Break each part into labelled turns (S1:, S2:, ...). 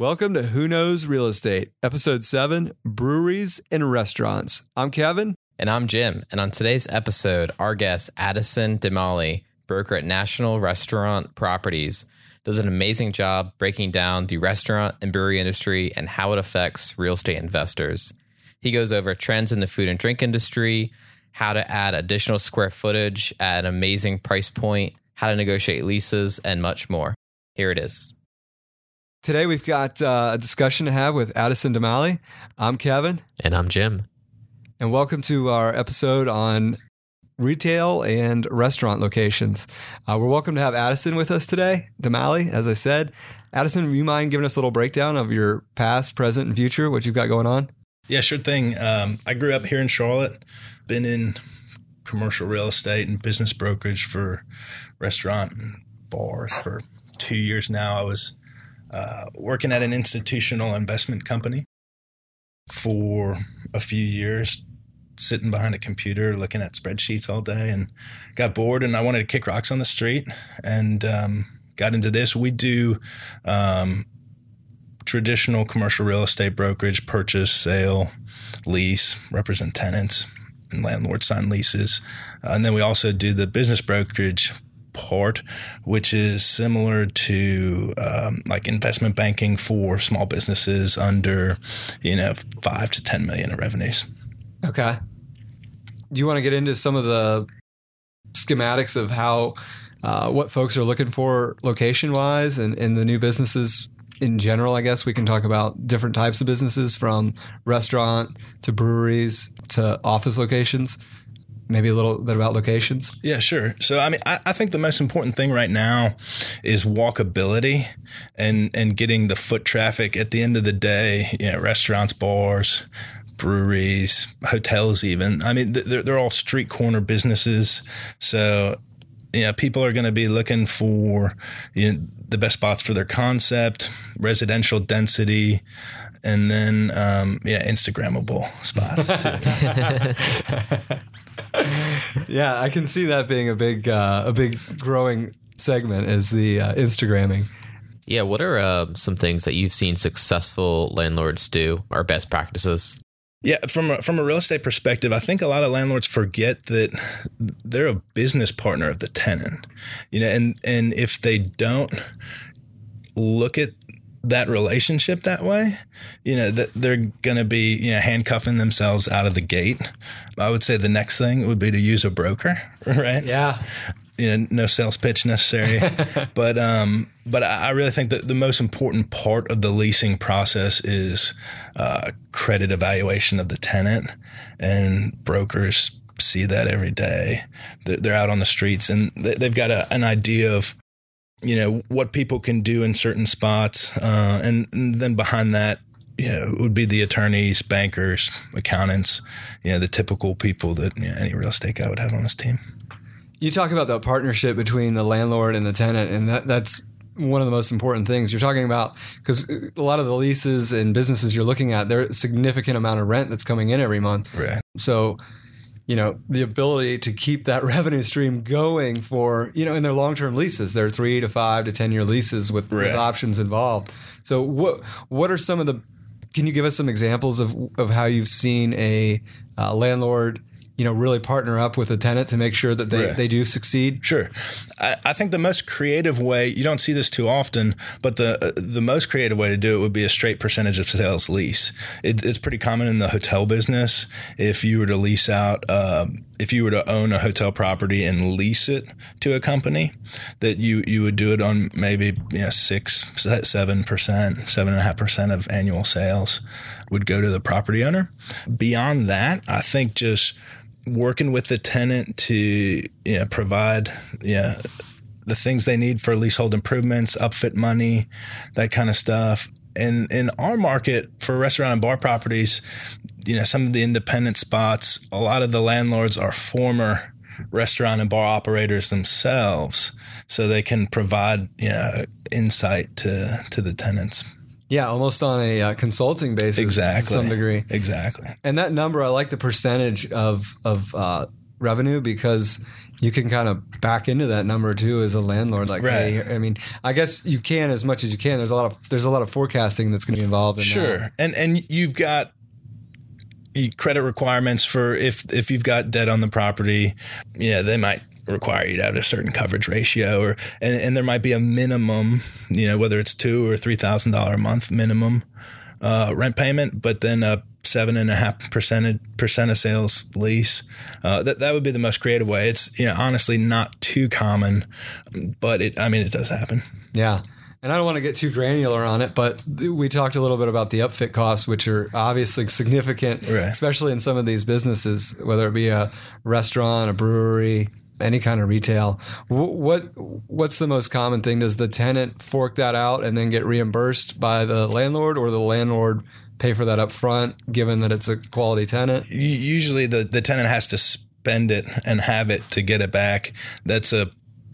S1: Welcome to Who Knows Real Estate, Episode 7 Breweries and Restaurants. I'm Kevin.
S2: And I'm Jim. And on today's episode, our guest, Addison De Mallie, broker at National Restaurant Properties, does an amazing job breaking down the restaurant and brewery industry and how it affects real estate investors. He goes over trends in the food and drink industry, how to add additional square footage at an amazing price point, how to negotiate leases, and much more. Here it is.
S1: Today we've got uh, a discussion to have with Addison De Mallie. I'm Kevin.
S2: And I'm Jim.
S1: And welcome to our episode on retail and restaurant locations. Uh, we're welcome to have Addison with us today, De Mallie, as I said. Addison, you mind giving us a little breakdown of your past, present, and future, what you've got going on?
S3: Yeah, sure thing. Um, I grew up here in Charlotte, been in commercial real estate and business brokerage for restaurant and bars for two years now. I was uh, working at an institutional investment company for a few years, sitting behind a computer looking at spreadsheets all day, and got bored. And I wanted to kick rocks on the street, and um, got into this. We do um, traditional commercial real estate brokerage, purchase, sale, lease, represent tenants, and landlord sign leases, uh, and then we also do the business brokerage part, which is similar to um, like investment banking for small businesses under, you know, five to 10 million in revenues.
S1: Okay. Do you want to get into some of the schematics of how, uh, what folks are looking for location wise and, and the new businesses in general? I guess we can talk about different types of businesses from restaurant to breweries to office locations maybe a little bit about locations?
S3: Yeah, sure. So, I mean, I, I, think the most important thing right now is walkability and and getting the foot traffic. At the end of the day, you know, restaurants, bars, breweries, hotels, even. I mean, they're they're all street corner businesses. So, you know, people are going to be looking for you know the best spots for their concept, residential density and then um, yeah, Instagrammable spots too.
S1: yeah, I can see that being a big uh, a big growing segment is the uh, Instagramming.
S2: Yeah, what are uh, some things that you've seen successful landlords do or best practices?
S3: Yeah, from a, from a real estate perspective, I think a lot of landlords forget that they're a business partner of the tenant. You know, and and if they don't look at that relationship that way, you know, that they're going to be, you know, handcuffing themselves out of the gate. I would say the next thing would be to use a broker, right?
S1: Yeah.
S3: You know, no sales pitch necessary. but, um, but I really think that the most important part of the leasing process is uh, credit evaluation of the tenant and brokers see that every day. They're out on the streets and they've got a, an idea of you know what people can do in certain spots, uh, and, and, then behind that, you know, would be the attorneys, bankers, accountants, you know, the typical people that you know, any real estate guy would have on his team.
S1: You talk about the partnership between the landlord and the tenant, and that, that's one of the most important things you're talking about because a lot of the leases and businesses you're looking at, there's a significant amount of rent that's coming in every month.
S3: Right.
S1: So you know the ability to keep that revenue stream going for you know in their long term leases they're three to five to ten year leases with, right. with, options involved so what what are some of the can you give us some examples of of how you've seen a uh, landlord you know really partner up with a tenant to make sure that they, right. they do succeed?
S3: Sure. I, I, think the most creative way you don't see this too often but the uh, the most creative way to do it would be a straight percentage of sales lease. It, it's pretty common in the hotel business. If you were to lease out uh, if you were to own a hotel property and lease it to a company that you you would do it on maybe you know, six seven percent seven and a half percent of annual sales would go to the property owner. Beyond that i think just working with the tenant to you know, provide yeah the things they need for leasehold improvements, upfit money, that kind of stuff. And in our market for restaurant and bar properties, you know, some of the independent spots, a lot of the landlords are former restaurant and bar operators themselves, so they can provide you know insight to to the tenants.
S1: Yeah, almost on a uh, consulting basis,
S3: exactly,
S1: to some degree,
S3: exactly.
S1: And that number, I like the percentage of of uh, revenue because you can kind of back into that number too as a landlord. Like,
S3: Right.
S1: hey, I mean, I guess you can as much as you can. There's a lot of there's a lot of forecasting that's going to be involved in
S3: Sure,
S1: that.
S3: and and you've got credit requirements for if if you've got debt on the property, know they might require you to have a certain coverage ratio, or and, and there might be a minimum, you know whether it's two or three thousand dollar a month minimum uh, rent payment, but then a seven and a half percent percent of sales lease. Uh, that that would be the most creative way. It's you know honestly not too common, but it I mean it does happen.
S1: Yeah. And I don't want to get too granular on it, but we talked a little bit about the upfit costs, which are obviously significant,
S3: Right.
S1: especially in some of these businesses, whether it be a restaurant, a brewery, any kind of retail. What what's the most common thing? Does the tenant fork that out and then get reimbursed by the landlord, or the landlord pay for that up front, given that it's a quality tenant?
S3: Usually the, the tenant has to spend it and have it to get it back. That's a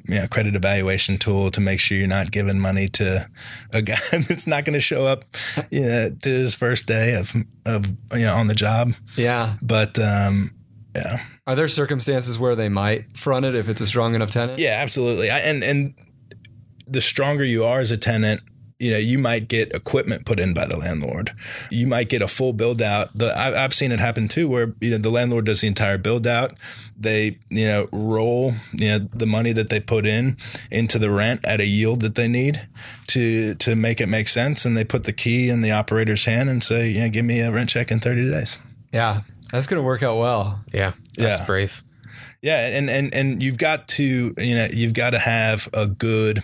S3: you know, credit evaluation tool to make sure you're not giving money to a guy that's not going to show up, you know, to his first day of of you know on the job.
S1: Yeah.
S3: But um, yeah,
S1: Are there circumstances where they might front it if it's a strong enough tenant?
S3: yeah, absolutely. I, and and the stronger you are as a tenant, you know, you might get equipment put in by the landlord. You might get a full build out. The, I've, I've seen it happen too, where you know the landlord does the entire build out. They you know roll you know the money that they put in into the rent at a yield that they need to to make it make sense, and they put the key in the operator's hand and say, you know, give me a rent check in thirty days.
S1: Yeah. That's going to work out well.
S2: Yeah, that's
S3: Yeah.
S2: brave.
S3: Yeah, and and and you've got to you know you've got to have a good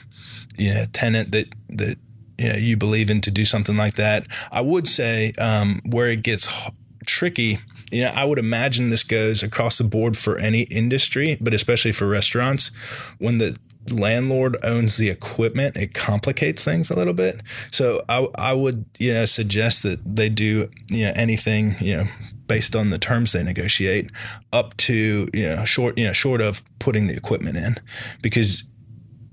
S3: you know tenant that that you know you believe in to do something like that. I would say um, where it gets tricky. You know, I would imagine this goes across the board for any industry, but especially for restaurants. When the landlord owns the equipment, it complicates things a little bit. So I, I would, you know, suggest that they do, you know, anything, you know, based on the terms they negotiate up to, you know, short, you know, short of putting the equipment in. Because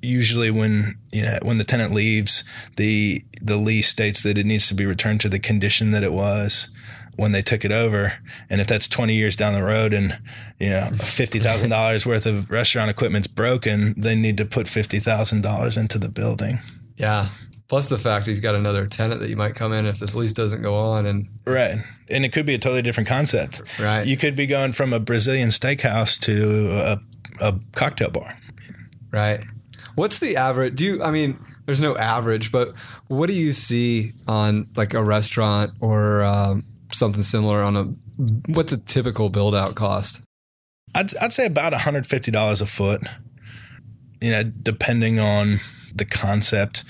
S3: usually when you know when the tenant leaves the the lease states that it needs to be returned to the condition that it was when they took it over. And if that's 20 years down the road and you know $50,000 worth of restaurant equipment's broken they need to put $50,000 into the building.
S1: Yeah. Plus the fact that you've got another tenant that you might come in if this lease doesn't go on and
S3: right and it could be a totally different concept
S1: Right.
S3: you could be going from a Brazilian steakhouse to a, a cocktail bar
S1: right. What's the average? Do you? I mean, there's no average, but what do you see on like a restaurant or um, something similar on a? What's a typical build out cost?
S3: I'd, I'd say about $150 a foot, you know, depending on the concept.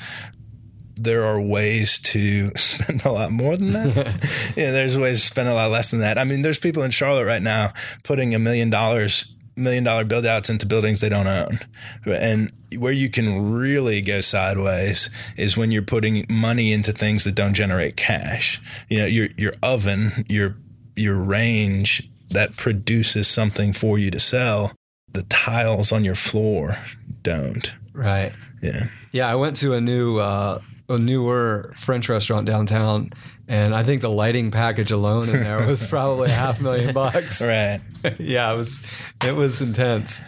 S3: There are ways to spend a lot more than that. yeah, there's ways to spend a lot less than that. I mean, there's people in Charlotte right now putting a million dollars, million dollar build outs into buildings they don't own. And where you can really go sideways is when you're putting money into things that don't generate cash. You know, your your oven, your your range that produces something for you to sell. The tiles on your floor don't.
S1: Right.
S3: Yeah.
S1: Yeah, I went to a new, uh, a newer French restaurant downtown, and I think the lighting package alone in there was probably half a half million bucks.
S3: Right.
S1: yeah, it was, it was intense.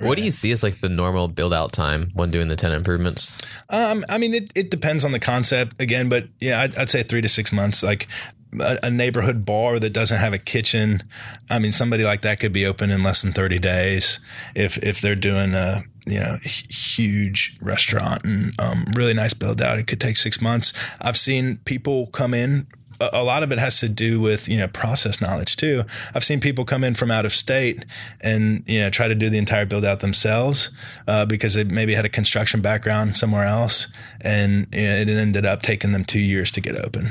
S2: What do you see as like the normal build out time when doing the tenant improvements?
S3: Um, I mean, it, it depends on the concept again, but yeah, I'd, I'd say three to six months. Like a, a neighborhood bar that doesn't have a kitchen. I mean, somebody like that could be open in less than 30 days if, if they're doing a, you know, huge restaurant and um, really nice build out. It could take six months. I've seen people come in. A a lot of it has to do with you know process knowledge too. I've seen people come in from out of state and you know try to do the entire build out themselves uh, because they maybe had a construction background somewhere else, and you know, it ended up taking them two years to get open.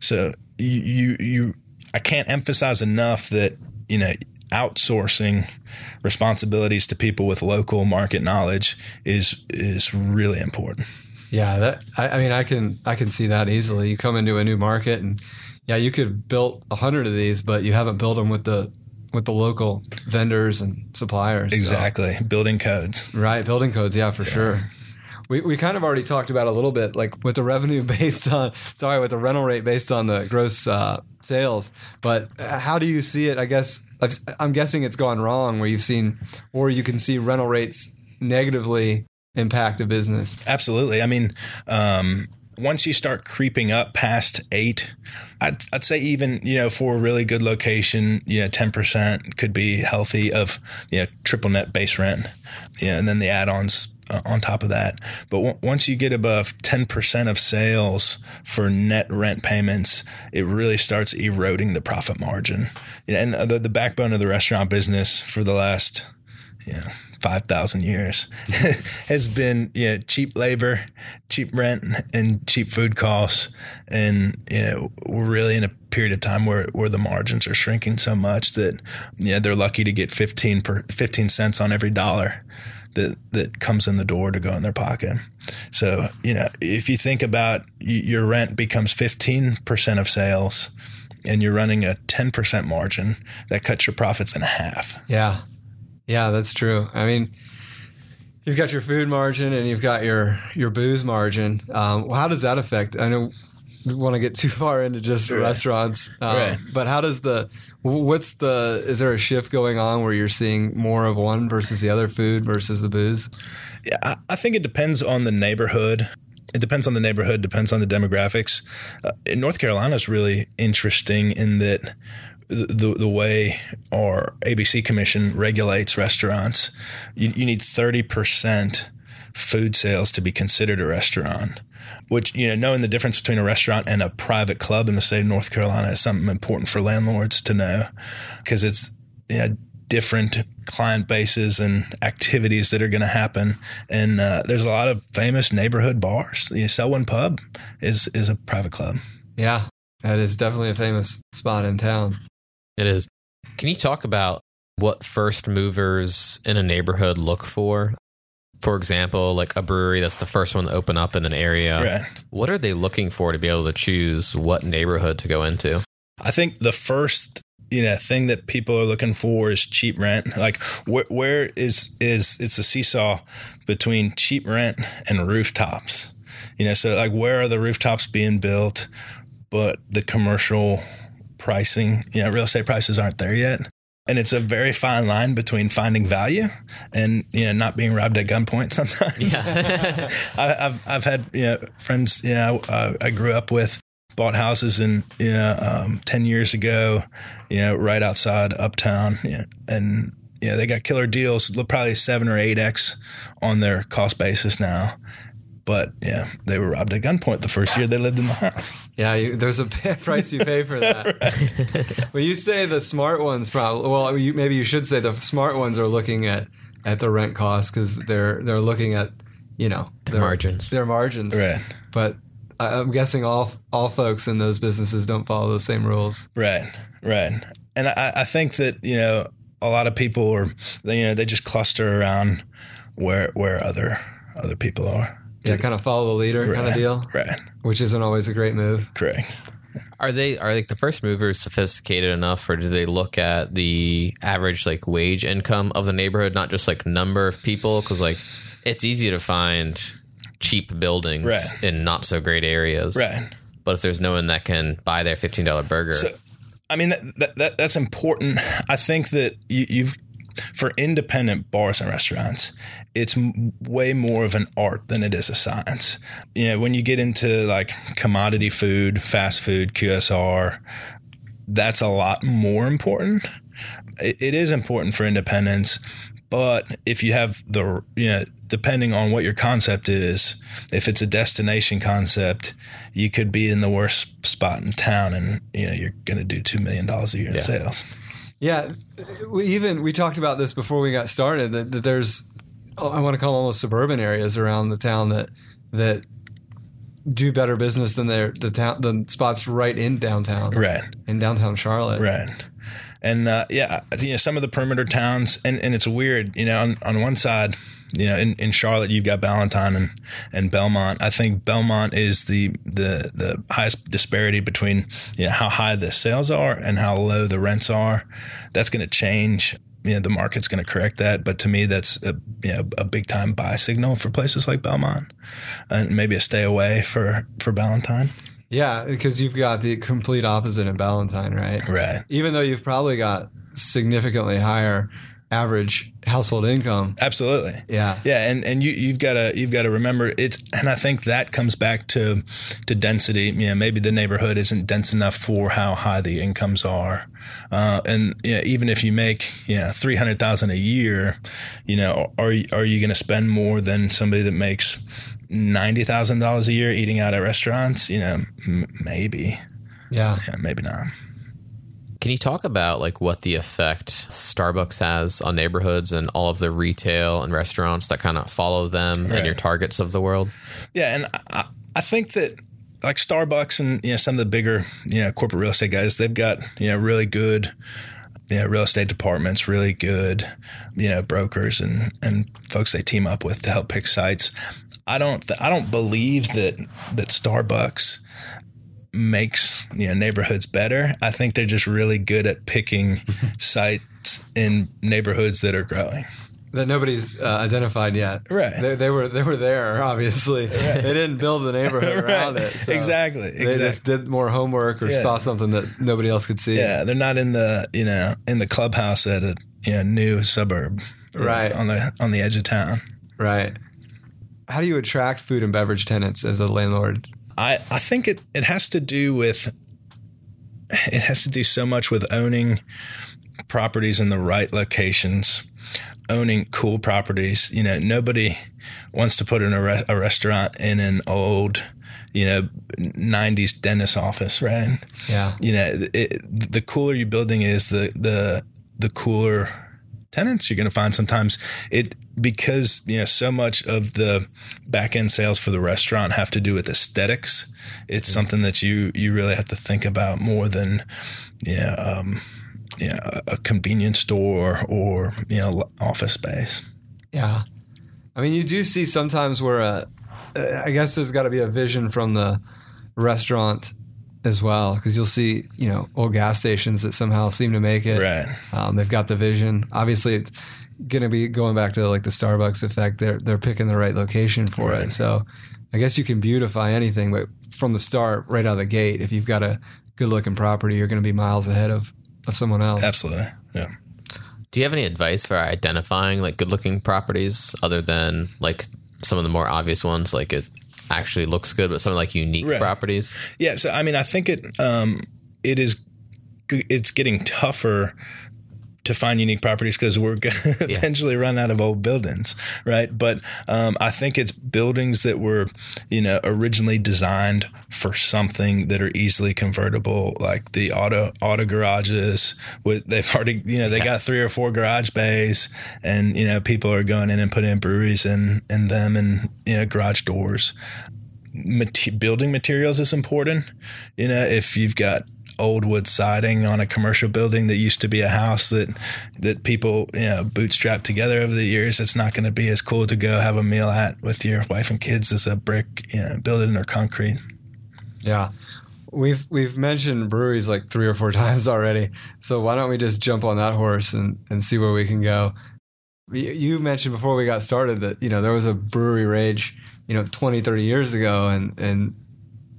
S3: So you you, you I can't emphasize enough that you know outsourcing responsibilities to people with local market knowledge is is really important.
S1: Yeah, that I, I mean, I can I can see that easily. You come into a new market, and yeah, you could built a hundred of these, but you haven't built them with the with the local vendors and suppliers. So-
S3: Exactly, building codes.
S1: right, building codes. Yeah, for sure. We, we kind of already talked about a little bit, like with the revenue based on, sorry, with the rental rate based on the gross uh, sales. But how do you see it? I guess I'm guessing it's gone wrong where you've seen, or you can see rental rates negatively impact a business.
S3: Absolutely. I mean, um, once you start creeping up past eight, I'd, I'd say even, you know, for a really good location, you know, 10% could be healthy of, you know, triple net base rent. Yeah. And then the add ons uh, on top of that. But w- once you get above 10% of sales for net rent payments, it really starts eroding the profit margin. And the, the backbone of the restaurant business for the last, you know, 5,000 years has been you know, cheap labor, cheap rent, and cheap food costs. And, you know, we're really in a period of time where, where the margins are shrinking so much that, yeah, they're lucky to get 15 per 15 cents on every dollar that, that comes in the door to go in their pocket. So, you know, if you think about your rent becomes 15% of sales and you're running a 10% margin, that cuts your profits in half.
S1: Yeah. Yeah, that's true. I mean, you've got your food margin and you've got your your booze margin. Um, well, how does that affect? I don't want to get too far into just right. restaurants, um, right. but how does the what's the is there a shift going on where you're seeing more of one versus the other, food versus the booze?
S3: Yeah, I, I think it depends on the neighborhood it depends on the neighborhood, depends on the demographics. Uh, North Carolina is really interesting in that the, the way our ABC Commission regulates restaurants, you, you need 30% food sales to be considered a restaurant which you know knowing the difference between a restaurant and a private club in the state of North Carolina is something important for landlords to know because it's you know, different client bases and activities that are going to happen and uh, there's a lot of famous neighborhood bars you know, Selwyn Pub is is a private club
S1: yeah that is definitely a famous spot in town
S2: it is. Can you talk about what first movers in a neighborhood look for? For example, like a brewery that's the first one to open up in an area. Right. What are they looking for to be able to choose what neighborhood to go into?
S3: I think the first you know thing that people are looking for is cheap rent like where, where is is it's a seesaw between cheap rent and rooftops you know so like where are the rooftops being built but the commercial pricing, you know, real estate prices aren't there yet. And it's a very fine line between finding value and you know not being robbed at gunpoint sometimes. Yeah. I, have I've had you know friends you know uh, I grew up with bought houses in you know, um, ten years ago, you know right outside Uptown, you know, and you know they got killer deals, probably seven or eight x on their cost basis now, but yeah, they were robbed at gunpoint the first year they lived in the house.
S1: Yeah, you, there's a price you pay for that. well, you say the smart ones probably. Well, you, maybe you should say the smart ones are looking at at the rent cost because they're they're looking at you know
S2: their, their margins.
S1: Their margins,
S3: right?
S1: But I'm guessing all all folks in those businesses don't follow those same rules.
S3: Right, right. And I, I think that you know a lot of people are you know they just cluster around where where other other people are.
S1: Yeah, kind of follow the leader right, kind of deal.
S3: Right.
S1: Which isn't always a great move.
S3: Correct.
S2: Are they are like the first movers sophisticated enough, or do they look at the average like wage income of the neighborhood, not just like number of people? Because like it's easy to find cheap buildings right. in not so great areas,
S3: right?
S2: But if there's no one that can buy their fifteen dollar burger, so,
S3: I mean that, that, that, that's important. I think that you, you've for independent bars and restaurants, it's way more of an art than it is a science. You know, when you get into like commodity food, fast food, QSR, that's a lot more important. it, it is important for independence, but if you have the, you know, depending on what your concept is, if it's a destination concept, you could be in the worst spot in town and, you know, you're going to do $2 million a year yeah. in sales.
S1: Yeah, we even we talked about this before we got started that, that there's I want to call them almost suburban areas around the town that that do better business than their the town the spots right in downtown,
S3: right.
S1: In downtown Charlotte,
S3: right. And uh, yeah, you know some of the perimeter towns, and, and it's weird. You know, on, on one side, you know, in, in Charlotte, you've got Ballantyne and, and Belmont. I think Belmont is the, the, the highest disparity between, you know, how high the sales are and how low the rents are. That's going to change you know the market's going to correct that. But to me, that's a you know, a big time buy signal for places like Belmont, and maybe a stay away for for Ballantyne.
S1: Yeah, because you've got the complete opposite in Ballantyne, right?
S3: Right.
S1: Even though you've probably got significantly higher average household income.
S3: Absolutely.
S1: Yeah.
S3: Yeah, and and you you've got to you've got to remember it's and I think that comes back to to density. You know, maybe the neighborhood isn't dense enough for how high the incomes are. Uh, and you know, even if you make you know three hundred thousand a year, you know, are are you going to spend more than somebody that makes ninety thousand dollars a year eating out at restaurants? You know, m- maybe.
S1: Yeah.
S3: Yeah, maybe not.
S2: Can you talk about like what the effect Starbucks has on neighborhoods and all of the retail and restaurants that kind of follow them
S3: Right.
S2: and your targets of the world?
S3: Yeah, and I, I think that like Starbucks and you know some of the bigger you know corporate real estate guys, they've got you know really good you know real estate departments, really good you know brokers and and folks they team up with to help pick sites. I don't th- I don't believe that that Starbucks makes you know neighborhoods better. I think they're just really good at picking sites in neighborhoods that are growing.
S1: That nobody's uh, identified yet.
S3: Right.
S1: They, they were they were there. Obviously, they didn't build the neighborhood around it. so
S3: Exactly,
S1: They just did more homework or
S3: Yeah.
S1: saw something that nobody else could see.
S3: Yeah, they're not in the you know in the clubhouse at a you know, new suburb, you know,
S1: Right.
S3: on the on the edge of town.
S1: Right. How do you attract food and beverage tenants as a landlord?
S3: I I think it it has to do with it has to do so much with owning properties in the right locations, owning cool properties. You know, nobody wants to put in a, re- a restaurant in an old, you know, '90s dentist office, right?
S1: Yeah.
S3: you know, it, the cooler your building is, the the the cooler tenants you're going to find. Sometimes it because you know so much of the back end sales for the restaurant have to do with aesthetics. It's something that you you really have to think about more than yeah um, yeah a- a convenience store or you know office space.
S1: Yeah. I mean, you do see sometimes where a, I guess there's got to be a vision from the restaurant as well, because you'll see, you know, old gas stations that somehow seem to make it.
S3: Right.
S1: Um, they've got the vision. Obviously, it's going to be going back to like the Starbucks effect. They're they're picking the right location for
S3: Right.
S1: it. So, I guess you can beautify anything, but from the start, right out of the gate, if you've got a good looking property, you're going to be miles ahead of of someone else.
S3: Absolutely. Yeah.
S2: Do you have any advice for identifying like good looking properties other than like some of the more obvious ones, like it actually looks good, but some like unique
S3: Right.
S2: properties?
S3: Yeah, so I mean, I think it um, it is it's getting tougher to find unique properties because we're going to eventually run out of old buildings, right? But um, I think it's buildings that were, you know, originally designed for something that are easily convertible, like the auto auto garages. With they've already, you know, they got three or four garage bays, and you know, people are going in and putting in breweries in in them, and you know, garage doors mate- building materials is important. You know, if you've got old wood siding on a commercial building that used to be a house that that people you know bootstrapped together over the years, it's not going to be as cool to go have a meal at with your wife and kids as a brick, you know, building or concrete.
S1: Yeah. We've we've mentioned breweries like three or four times already. So why don't we just jump on that horse and, and see where we can go? You- You mentioned before we got started that, you know, there was a brewery rage, you know, 20, 30 years ago and and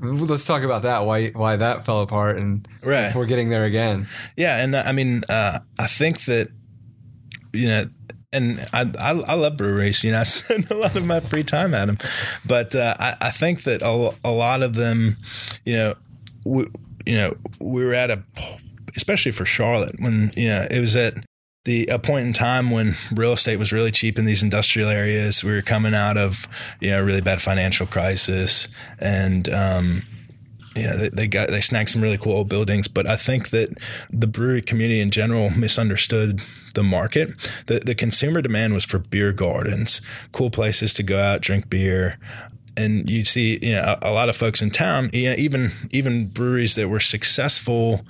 S1: let's talk about that why why that fell apart and
S3: Right.
S1: if we're getting there again.
S3: Yeah, and uh, I mean, uh, I think that you know, and I, I I love breweries. You know, I spend a lot of my free time at them, but uh, I, I think that a, a lot of them, you know, we, you know, we were at a, especially for Charlotte when you know it was at the a point in time when real estate was really cheap in these industrial areas. We were coming out of you know a really bad financial crisis, and um, you know, they, they got they snagged some really cool old buildings, but I think that the brewery community in general misunderstood the market. The the consumer demand was for beer gardens, cool places to go out, drink beer. And you see you know a, a, lot of folks in town you know, even even breweries that were successful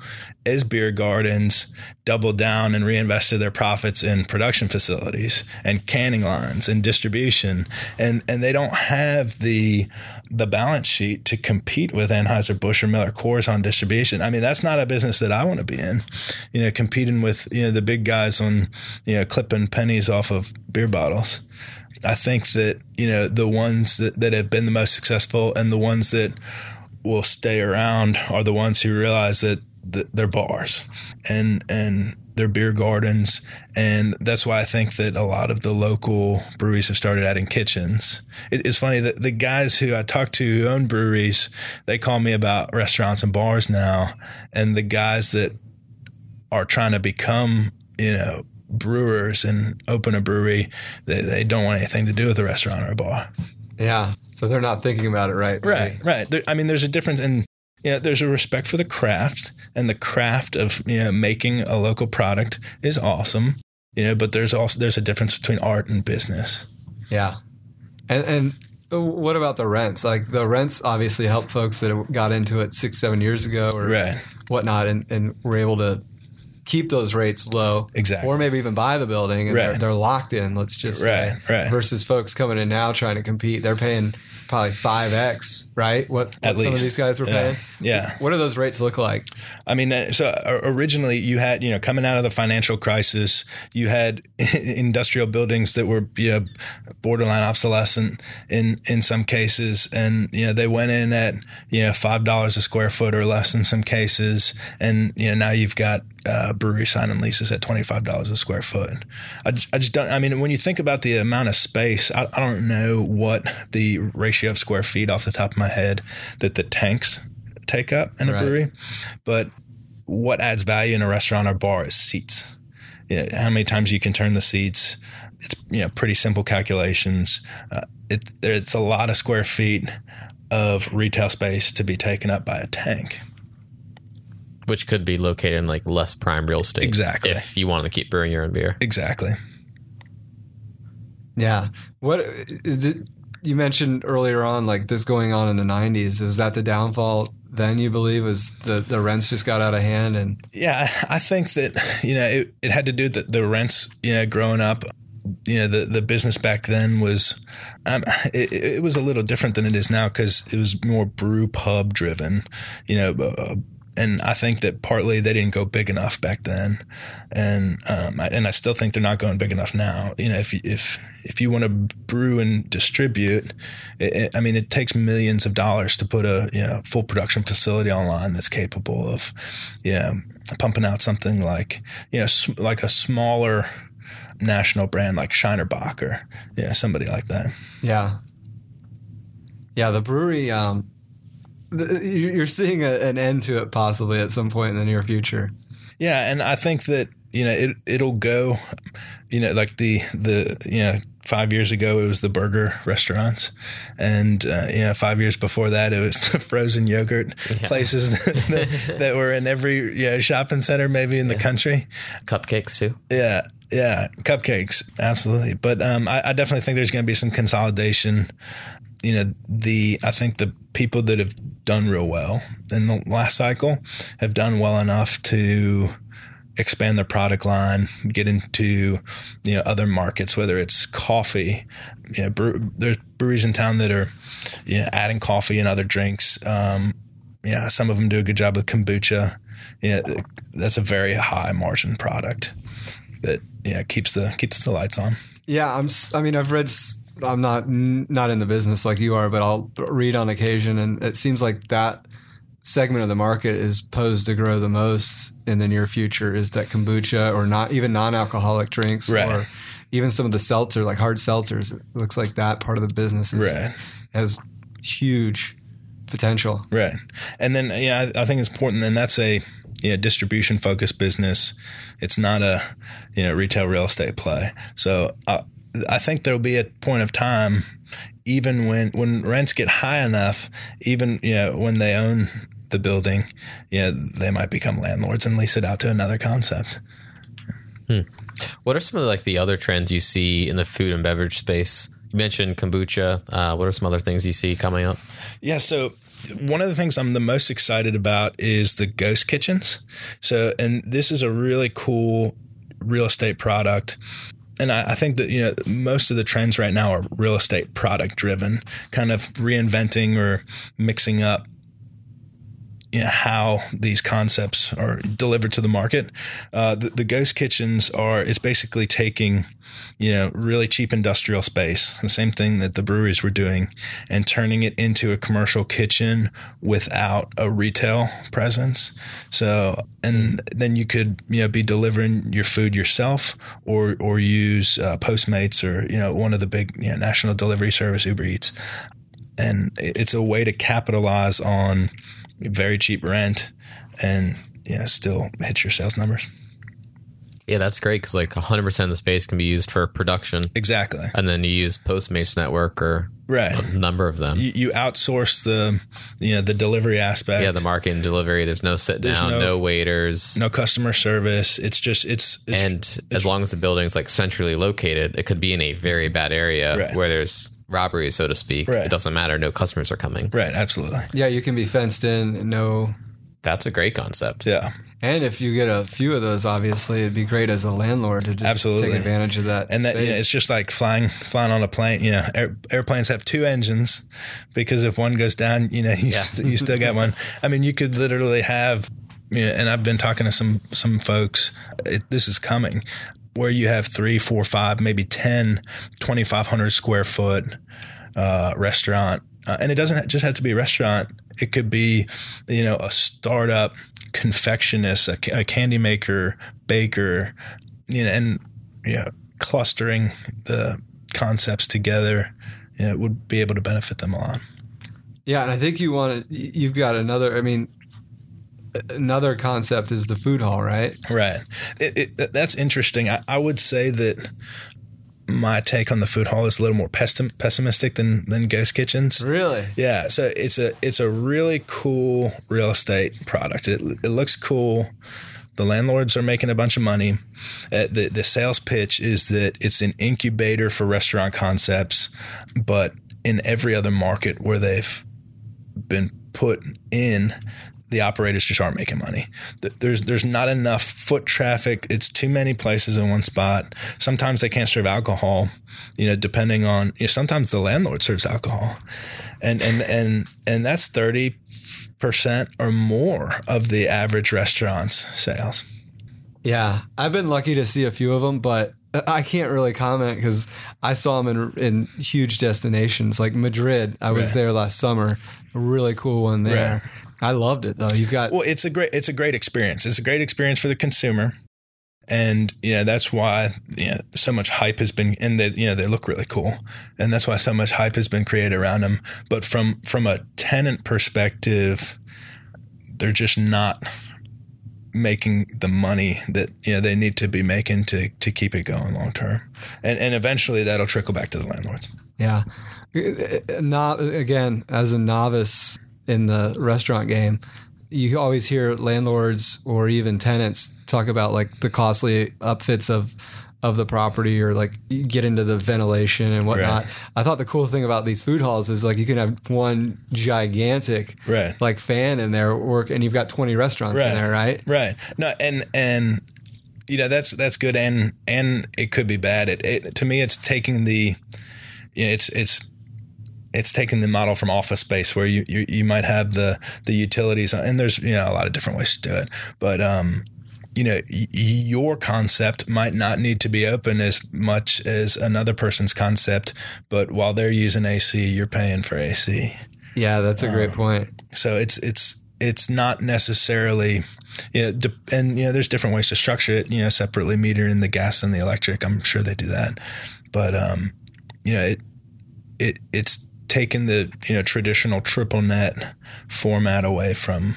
S3: as beer gardens doubled down and reinvested their profits in production facilities and canning lines and distribution and and they don't have the the balance sheet to compete with Anheuser-Busch or Miller Coors on distribution. I mean, that's not a business that I want to be in. You know, competing with, you know, the big guys on, you know, clipping pennies off of beer bottles. I think that, you know, the ones that, that have been the most successful and the ones that will stay around are the ones who realize that they're bars and and they're beer gardens and that's why I think that a lot of the local breweries have started adding kitchens. It, it's funny that the guys who I talk to who own breweries, they call me about restaurants and bars now, and the guys that are trying to become, you know, brewers and open a brewery, they, they don't want anything to do with a restaurant or a bar.
S1: Yeah. So they're not thinking about it right.
S3: Right, right. There, I mean, there's a difference in, you know, there's a respect for the craft and the craft of, you know, making a local product is awesome, you know, but there's also, there's a difference between art and business.
S1: Yeah. And, and what about the rents? Like the rents obviously help folks that got into it six, seven years ago or
S3: right.
S1: whatnot and, and were able to keep those rates low,
S3: exactly,
S1: or maybe even buy the building and
S3: right.
S1: they're, they're, locked in. Let's just
S3: right,
S1: say,
S3: right.
S1: versus folks coming in now trying to compete, they're paying probably five x, right? What, what some of these guys were
S3: yeah.
S1: paying.
S3: Yeah.
S1: What do those rates look like?
S3: I mean, uh, so uh, originally you had you know coming out of the financial crisis, you had industrial buildings that were you know borderline obsolescent in in some cases, and you know they went in at you know five dollars a square foot or less in some cases, and you know now you've got uh, brewery signing leases at twenty five dollars a square foot. I, I, just don't. I mean, when you think about the amount of space, I, I, don't know what the ratio of square feet off the top of my head that the tanks take up in a right. brewery, but what adds value in a restaurant or bar is seats. You know, how many times you can turn the seats? It's you know pretty simple calculations. Uh, it, it's a lot of square feet of retail space to be taken up by a tank
S2: which could be located in like less prime real estate.
S3: Exactly.
S2: If you wanted to keep brewing your own beer.
S3: Exactly.
S1: Yeah. What it, you mentioned earlier on, like this going on in the '90s, is that the downfall? Then you believe was the the rents just got out of hand and
S3: yeah, I think that you know it, it had to do with the, the rents. You know, growing up, you know the the business back then was um, it, it, was a little different than it is now because it was more brew pub driven you know uh, and I think that partly they didn't go big enough back then, and um, I, and I still think they're not going big enough now. You know, if if if you want to brew and distribute, it, it, I mean, it takes millions of dollars to put a you know full production facility online that's capable of, you know, pumping out something like you know sm- like a smaller national brand like Shiner Bock or yeah somebody like that.
S1: Yeah. Yeah, the brewery. Um, you're seeing a, an end to it possibly at some point in the near future.
S3: Yeah, and I think that you know it it'll go, you know, like the the you know five years ago it was the burger restaurants, and uh, you know five years before that it was the frozen yogurt yeah. places that, that, were in every yeah shopping center maybe in yeah. the country.
S2: Cupcakes too.
S3: Yeah, yeah, cupcakes, absolutely. But um, I, I, definitely think there's going to be some consolidation you know, the I think the people that have done real well in the last cycle have done well enough to expand their product line, get into you know other markets, whether it's coffee. You know, there's breweries in town that are you know adding coffee and other drinks. Um, yeah, some of them do a good job with kombucha. Yeah, you know, that's a very high margin product that yeah keeps the keeps the lights on.
S1: Yeah, I'm. I mean, I've read I'm not not in the business like you are, but I'll read on occasion, and it seems like that segment of the market is posed to grow the most in the near future. Is that kombucha or not even non-alcoholic drinks
S3: right.
S1: or even some of the seltzer like hard seltzers? It looks like that part of the business is,
S3: right.
S1: has huge potential.
S3: Right, and then yeah, I, I think it's important. And that's a you know, distribution focused business. It's not a you know retail real estate play. So uh, I think there'll be a point of time, even when when rents get high enough, even you know when they own the building, you know, they might become landlords and lease it out to another concept.
S2: Hmm. What are some of the, like the other trends you see in the food and beverage space? you mentioned kombucha. Uh, what are some other things you see coming up?
S3: Yeah, so one of the things I'm the most excited about is the ghost kitchens. So, and this is a really cool real estate product. And I, I think that you know most of the trends right now are real estate product driven, kind of reinventing or mixing up how these concepts are delivered to the market. Uh, the, the, ghost kitchens are it's basically taking you know really cheap industrial space, the same thing that the breweries were doing, and turning it into a commercial kitchen without a retail presence. So and then you could you know be delivering your food yourself or or use uh, Postmates or you know one of the big you know, national delivery service Uber Eats. And it's a way to capitalize on very cheap rent, and yeah, still hit your sales numbers.
S2: Yeah, that's great because like 100% of the space can be used for production.
S3: Exactly.
S2: And then you use Postmates network or
S3: right.
S2: a number of them.
S3: You, you, outsource the you know the delivery aspect.
S2: Yeah, the marketing delivery. There's no sit down, no, no, waiters,
S3: no customer service. It's just it's, it's
S2: and
S3: it's,
S2: as long as the building's like centrally located, it could be in a very bad area right. where there's robbery, so to speak. Right. It doesn't matter. No customers are coming.
S3: Right. Absolutely.
S1: Yeah, you can be fenced in. No.
S2: That's a great concept.
S3: Yeah.
S1: And if you get a few of those, obviously, it'd be great as a landlord to just
S3: Absolutely.
S1: take advantage of that.
S3: And that you know, it's just like flying flying on a plane. You know, air, airplanes have two engines because if one goes down, you know, you, yeah. st- you still got one. I mean, you could literally have. You know, and I've been talking to some some folks. It, this is coming where you have three, four, five, maybe 10, 2,500 square foot uh, restaurant. Uh, and it doesn't just have to be a restaurant. It could be, you know, a startup confectionist, a, a candy maker, baker, you know, and you know, clustering the concepts together, you know, would be able to benefit them a lot.
S1: Yeah, and I think you want to. You've got another. I mean, another concept is the food hall, right?
S3: Right. It, it, that's interesting. I, I, would say that my take on the food hall is a little more pessimistic than than ghost kitchens.
S1: Really?
S3: Yeah. So it's a it's a really cool real estate product. It it looks cool. The landlords are making a bunch of money. Uh, the the sales pitch is that it's an incubator for restaurant concepts, but in every other market where they've been put in, the operators just aren't making money. There's there's not enough foot traffic. It's too many places in one spot. Sometimes they can't serve alcohol. You know, depending on you know, sometimes the landlord serves alcohol, and and and and that's thirty percent or more of the average restaurant's sales.
S1: Yeah, I've been lucky to see a few of them, but I can't really comment because I saw them in in huge destinations like Madrid. I was right. there last summer. A really cool one there. Right. I loved it though. You've got
S3: well, it's a great it's a great experience. It's a great experience for the consumer, and you know that's why you know, so much hype has been and they you know they look really cool, and that's why so much hype has been created around them. But from from a tenant perspective, they're just not making the money that you know they need to be making to to keep it going long term, and and eventually that'll trickle back to the landlords.
S1: Yeah, not again as a novice in the restaurant game, you always hear landlords or even tenants talk about like the costly upfits of of the property or like get into the ventilation and whatnot. Right. I thought the cool thing about these food halls is like you can have one gigantic
S3: right.
S1: like fan in there work and you've got 20 restaurants
S3: right.
S1: in there, right?
S3: Right. No, and and you know that's that's good and and it could be bad. It, it to me it's taking the you know it's it's it's taken the model from office space where you, you, you might have the, the utilities and there's, you know, a lot of different ways to do it, but, um, you know, y- your concept might not need to be open as much as another person's concept, but while they're using AC, you're paying for AC.
S1: Yeah, that's a great um, point.
S3: So it's it's it's not necessarily yeah, you know, and you know, there's different ways to structure it. You know, separately metering the gas and the electric. I'm sure they do that, but um, you know, it it it's taken the you know traditional triple net format away from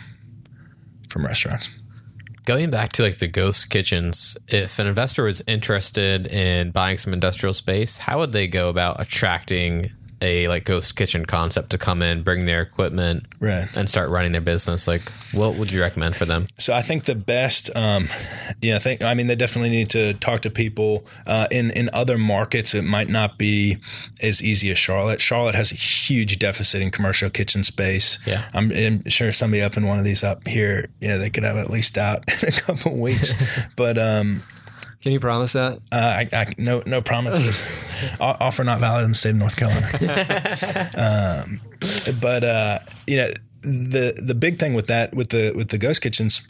S3: from restaurants.
S2: Going back to like the ghost kitchens, if an investor was interested in buying some industrial space, how would they go about attracting a like ghost kitchen concept to come in, bring their equipment,
S3: Right.
S2: and start running their business, like what would you recommend for them?
S3: So I think the best, um, you know, think I mean they definitely need to talk to people uh, in in other markets. It might not be as easy as Charlotte. Charlotte has a huge deficit in commercial kitchen space.
S2: Yeah.
S3: I'm, I'm sure somebody up in one of these up here, you know, they could have at least out in a couple of weeks. but um,
S1: Can you promise that?
S3: uh, I, I no no promises. O- Offer not valid in the state of North Carolina. um, but uh, you know the the big thing with that with the with the ghost kitchens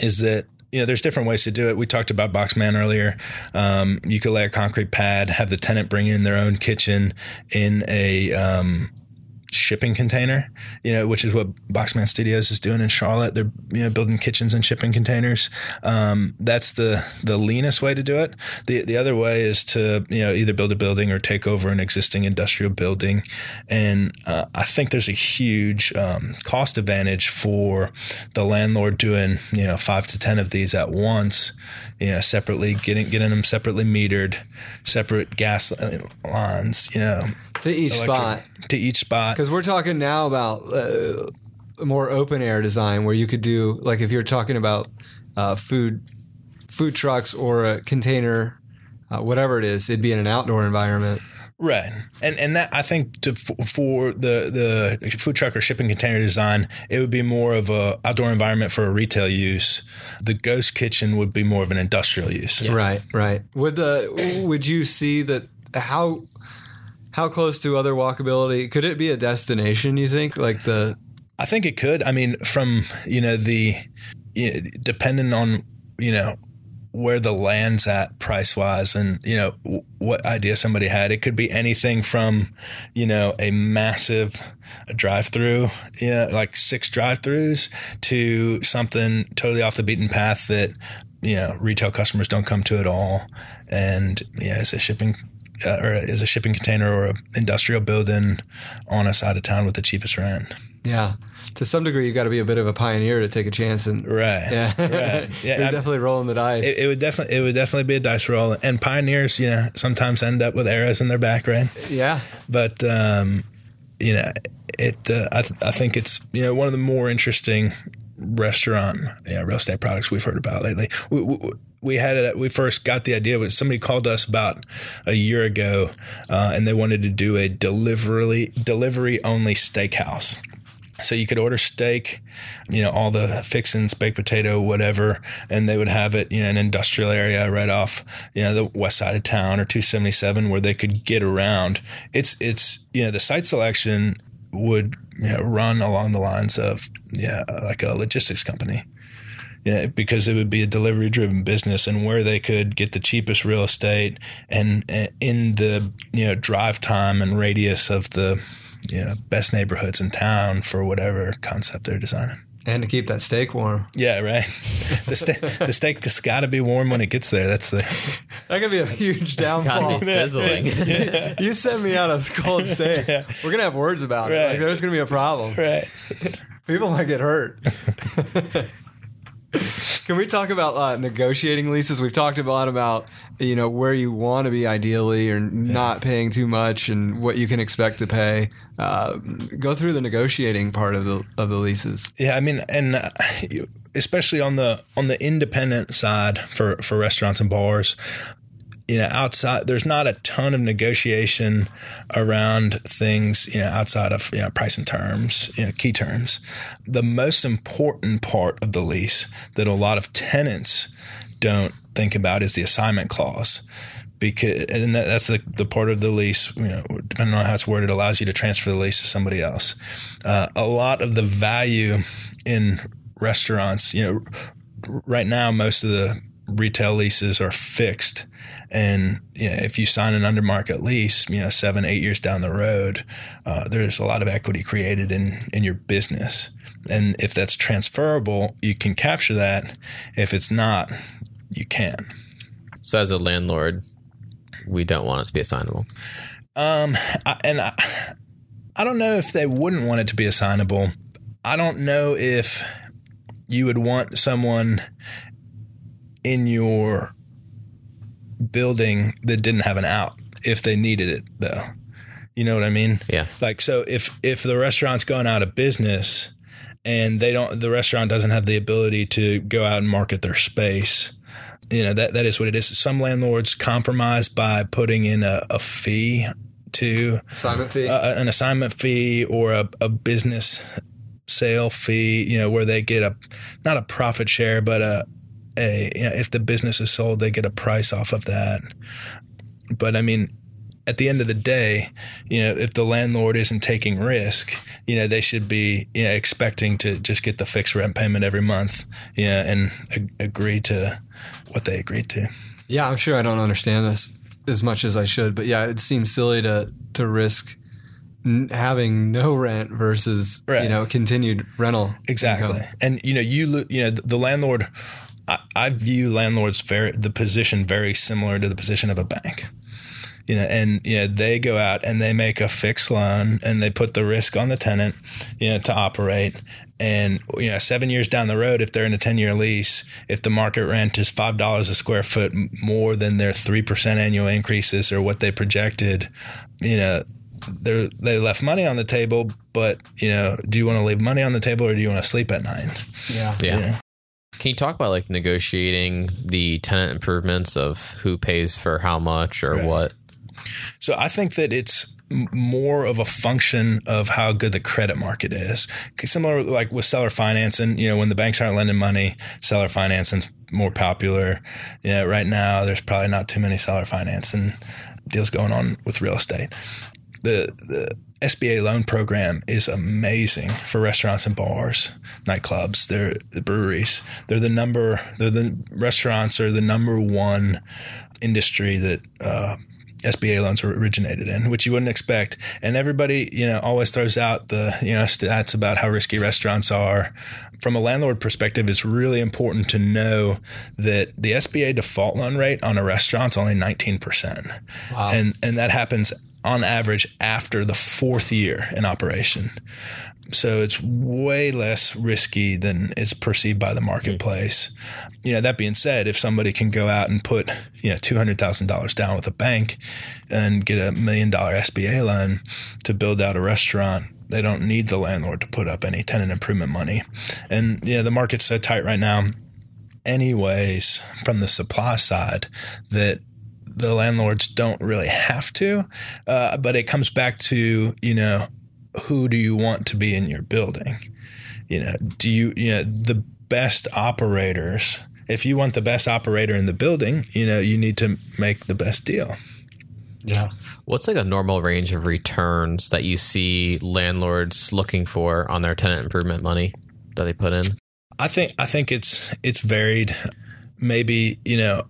S3: is that you know there's different ways to do it. We talked about Boxman earlier. Um, you could lay a concrete pad, have the tenant bring in their own kitchen in a um, shipping container, you know, which is what Boxman Studios is doing in Charlotte. They're you know building kitchens and shipping containers. Um, that's the the leanest way to do it. The the other way is to you know either build a building or take over an existing industrial building, and uh, I think there's a huge um, cost advantage for the landlord doing you know five to ten of these at once, you know separately getting getting them separately metered, separate gas lines, you know
S1: To each
S3: electric-
S1: spot.
S3: To each spot.
S1: Because we're talking now about uh, more open air design where you could do, like, if you're talking about uh, food, food trucks or a container, uh, whatever it is, it'd be in an outdoor environment.
S3: Right, and and that I think to, for, for the the food truck or shipping container design, it would be more of a outdoor environment for a retail use. The ghost kitchen would be more of an industrial use.
S1: Right, right. Would the would you see that how how close to other walkability could it be a destination? You think like the
S3: I think it could. I mean, from you know the depending on you know where the land's at price wise, and you know what idea somebody had. It could be anything from you know a massive drive through, you know, like six drive throughs, to something totally off the beaten path that you know retail customers don't come to at all, and yeah, it's a shipping. Uh, or is a shipping container or an industrial building on a side of town with the cheapest rent.
S1: yeah to some degree you got to be a bit of a pioneer to take a chance and
S3: Right.
S1: yeah
S3: Right. Yeah.
S1: You're definitely rolling the dice.
S3: it, it would definitely it would definitely be a dice roll. And pioneers, you know, sometimes end up with arrows in their back, right?
S1: yeah,
S3: But um, you know, it. Uh, I, th- I think it's you know one of the more interesting restaurant, yeah, real estate products we've heard about lately. We, we, we had it. We first got the idea. Was somebody called us about a year ago, uh, and they wanted to do a delivery delivery only steakhouse. So you could order steak, you know, all the fixings, baked potato, whatever, and they would have it, you know, in an industrial area right off, you know, the west side of town or 277 where they could get around. It's, it's, you know, the site selection would you know, run along the lines of, yeah, like a logistics company. Yeah, because it would be a delivery driven business and where they could get the cheapest real estate and, and in the, you know, drive time and radius of the, you know, best neighborhoods in town for whatever concept they're designing.
S1: and to keep that steak warm.
S3: Yeah, right. The, ste- the steak has got to be warm when it gets there. That's the
S1: That could be a huge downfall.
S2: be sizzling.
S1: you send me out a cold steak, we're gonna have words about it. Like, there's gonna be a problem.
S3: right.
S1: People might get hurt. Can we talk about uh, negotiating leases? We've talked a lot about you know where you want to be ideally, or not paying too much, and what you can expect to pay. Uh, go through the negotiating part of the of the leases.
S3: Yeah, I mean, and uh, especially on the on the independent side for for restaurants and bars, you know, outside there's not a ton of negotiation around things, you know, outside of you know price and terms, you know, key terms. The most important part of the lease that a lot of tenants don't think about is the assignment clause because and that, that's the, the part of the lease you know depending on how it's worded allows you to transfer the lease to somebody else uh, a lot of the value in restaurants you know right now most of the retail leases are fixed and you know if you sign an under market lease you know seven eight years down the road uh, there's a lot of equity created in in your business and if that's transferable you can capture that if it's not you can
S2: so as a landlord, we don't want it to be assignable.
S3: Um, I, and I, I don't know if they wouldn't want it to be assignable. I don't know if you would want someone in your building that didn't have an out if they needed it though. You know what I mean?
S2: Yeah.
S3: Like so if if the restaurant's going out of business and they don't the restaurant doesn't have the ability to go out and market their space, you know, that that is what it is. Some landlords compromise by putting in a, a fee to
S1: Assignment fee.
S3: uh, an assignment fee or a, a business sale fee, you know, where they get a not a profit share, but a a you know, if the business is sold, they get a price off of that. But I mean, at the end of the day, you know, if the landlord isn't taking risk, you know, they should be you know, expecting to just get the fixed rent payment every month, you know, and ag- agree to what they agreed to.
S1: Yeah, I'm sure I don't understand this as much as I should, but yeah, it seems silly to to risk n- having no rent versus
S3: Right.
S1: you know continued rental.
S3: Exactly.
S1: income.
S3: And you know, you lo- you know, the landlord I, I view landlords very the position very similar to the position of a bank. You know, and you know, they go out and they make a fixed loan and they put the risk on the tenant, you know, to operate. And you know, seven years down the road, if they're in a ten-year lease, if the market rent is five dollars a square foot more than their three percent annual increases or what they projected, you know, they they left money on the table. But you know, do you want to leave money on the table or do you want to sleep at night?
S1: Yeah.
S2: Yeah.
S3: Yeah.
S2: Can you talk about like negotiating the tenant improvements of who pays for how much or
S3: Right.
S2: what?
S3: So I think that it's more of a function of how good the credit market is. Similar like with seller financing, you know, when the banks aren't lending money, seller financing's more popular. You know, right now there's probably not too many seller financing deals going on with real estate. The the SBA loan program is amazing for restaurants and bars, nightclubs, they're the breweries. They're the number they're the restaurants are the number one industry that uh, SBA loans are originated in, which you wouldn't expect. And everybody, you know, always throws out the, you know, stats about how risky restaurants are. From a landlord perspective, it's really important to know that the SBA default loan rate on a restaurant's only 19%.
S1: Wow.
S3: And and that happens on average after the fourth year in operation. So it's way less risky than it's perceived by the marketplace. You know, that being said, if somebody can go out and put, you know, $200,000 down with a bank and get a million dollar SBA loan to build out a restaurant, they don't need the landlord to put up any tenant improvement money. And, yeah, the market's so tight right now, anyways, from the supply side, that the landlords don't really have to. Uh, but it comes back to, you know, who do you want to be in your building? You know, do you, you know, the best operators, if you want the best operator in the building, you know, you need to make the best deal.
S1: Yeah.
S2: What's like a normal range of returns that you see landlords looking for on their tenant improvement money that they put in?
S3: I think I think it's it's varied. Maybe you know,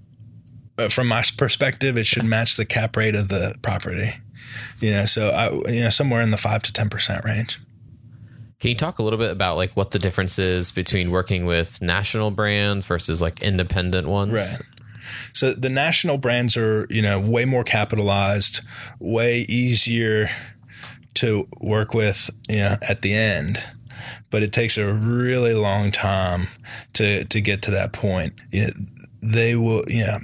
S3: uh, from my perspective, it should match the cap rate of the property. You know, so I you know somewhere in the five to ten percent range.
S2: Can you talk a little bit about like what the difference is between working with national brands versus like independent ones?
S3: Right. So the national brands are, you know, way more capitalized, way easier to work with, you know, at the end. But it takes a really long time to to get to that point. You know, they will, you know,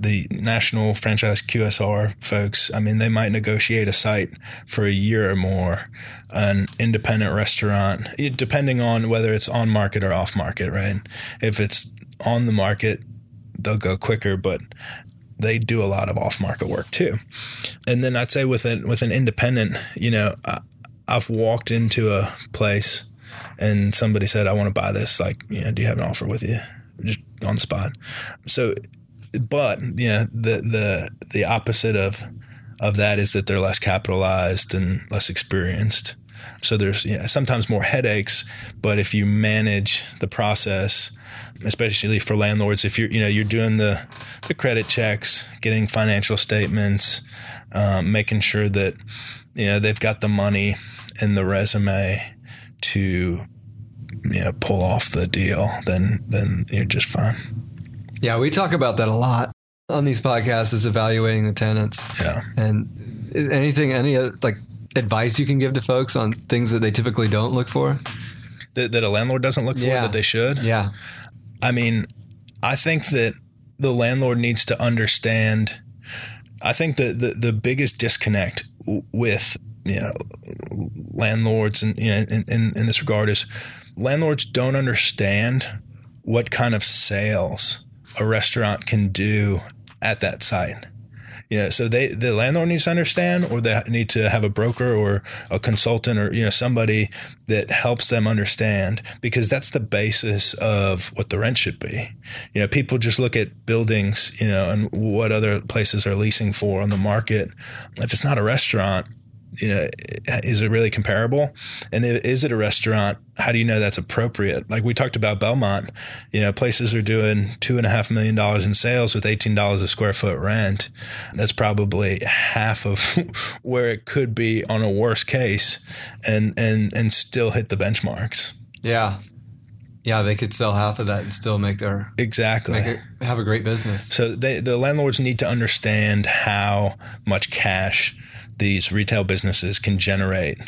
S3: the national franchise QSR folks, I mean, they might negotiate a site for a year or more. An independent restaurant, eh, depending on whether it's on market or off market, right? If it's on the market, they'll go quicker, but they do a lot of off market work too. And then I'd say with an with an independent, you know, I, I've walked into a place and somebody said, "I want to buy this." Like, you know, do you have an offer with you? Just on the spot. So, but know, the the the opposite of of that is that they're less capitalized and less experienced. So there's you know, sometimes more headaches, but if you manage the process, especially for landlords, if you're you know you're doing the the credit checks, getting financial statements, um, making sure that you know they've got the money and the resume to you know pull off the deal, then then you're just fine.
S1: Yeah, we talk about that a lot on these podcasts is evaluating the tenants
S3: Yeah.
S1: and anything any uh, like advice you can give to folks on things that they typically don't look for.
S3: That, that a landlord doesn't look for
S1: Yeah.
S3: that they should.
S1: Yeah.
S3: I mean, I think that the landlord needs to understand. I think that the, the biggest disconnect with you know, landlords and you know, in, in, in this regard is landlords don't understand what kind of sales a restaurant can do at that site. You know, so they the landlord needs to understand, or they need to have a broker or a consultant or you know somebody that helps them understand because that's the basis of what the rent should be. You know, people just look at buildings, you know, and what other places are leasing for on the market. If it's not a restaurant, you know, is it really comparable? And is it a restaurant? How do you know that's appropriate? Like we talked about Belmont, you know, places are doing two and a half million dollars in sales with eighteen dollars a square foot rent. That's probably half of where it could be on a worst case, and and and still hit the benchmarks.
S1: Yeah, yeah, they could sell half of that and still make their
S3: exactly
S1: make it, have a great business.
S3: So they, the landlords need to understand how much cash these retail businesses can generate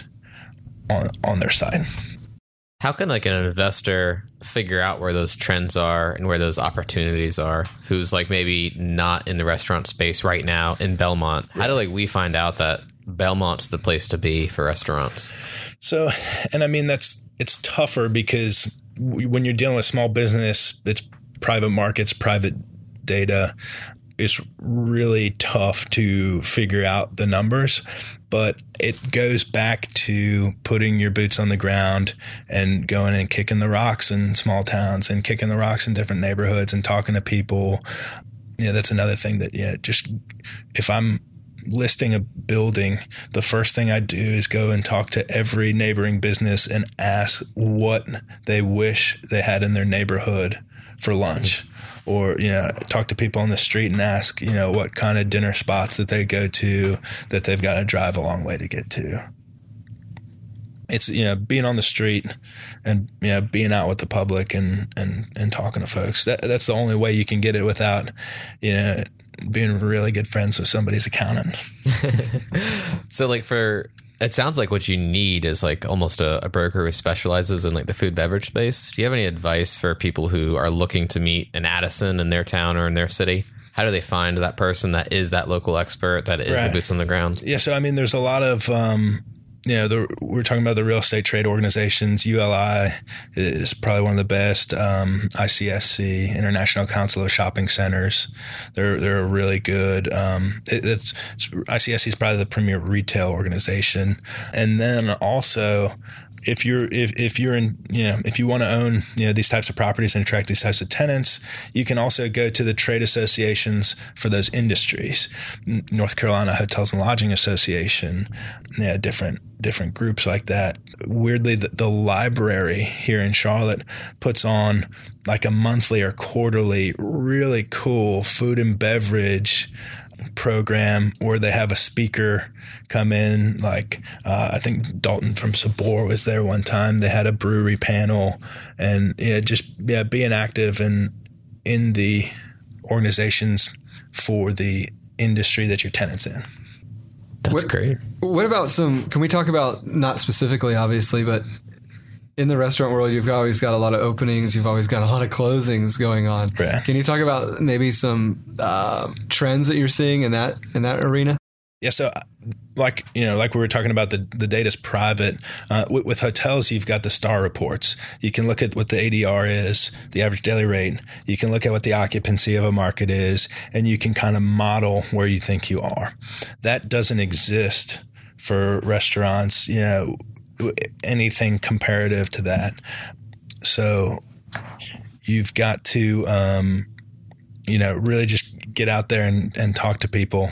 S3: on on their side.
S2: How can like an investor figure out where those trends are and where those opportunities are? Who's like maybe not in the restaurant space right now in Belmont? How do like we find out that Belmont's the place to be for restaurants?
S3: So, and I mean that's it's tougher because when you're dealing with small business, it's private markets, private data it's really tough to figure out the numbers, but it goes back to putting your boots on the ground and going and kicking the rocks in small towns and kicking the rocks in different neighborhoods and talking to people. Yeah, that's another thing that yeah, just if I'm listing a building, the first thing I do is go and talk to every neighboring business and ask what they wish they had in their neighborhood for lunch or you know talk to people on the street and ask you know what kind of dinner spots that they go to that they've got to drive a long way to get to. It's you know being on the street and you know being out with the public and and and talking to folks that that's the only way you can get it without you know being really good friends with somebody's accountant.
S2: So like for it sounds like what you need is like almost a, a, broker who specializes in like the food beverage space. Do you have any advice for people who are looking to meet an Addison in their town or in their city? How do they find that person that is that local expert that is right. the boots on the ground?
S3: Yeah, so I mean, there's a lot of um, you know, the, we're talking about the real estate trade organizations. ULI is probably one of the best. Um, ICSC, International Council of Shopping Centers, they're they're really good. Um, it, it's, ICSC is probably the premier retail organization, and then also if you're if, if you're in you know if you want to own you know these types of properties and attract these types of tenants you can also go to the trade associations for those industries. North carolina hotels and lodging association yeah different different groups like that. Weirdly the, the library here in charlotte puts on like a monthly or quarterly really cool food and beverage program where they have a speaker come in. Like uh, I think Dalton from Sabor was there one time. They had a brewery panel, and yeah, just yeah, being active in in the organizations for the industry that your tenants in.
S2: That's
S1: what,
S2: great.
S1: What about some? Can we talk about not specifically, obviously, but in the restaurant world, you've always got a lot of openings. You've always got a lot of closings going on.
S3: Right.
S1: Can you talk about maybe some uh, trends that you're seeing in that in that arena?
S3: Yeah. So, like you know, like we were talking about, the the data's private. Uh, with, with, hotels, you've got the star reports. You can look at what the ADR is, the average daily rate. You can look at what the occupancy of a market is, and you can kind of model where you think you are. That doesn't exist for restaurants. You know, anything comparative to that. So you've got to, um, you know, really just get out there and, and talk to people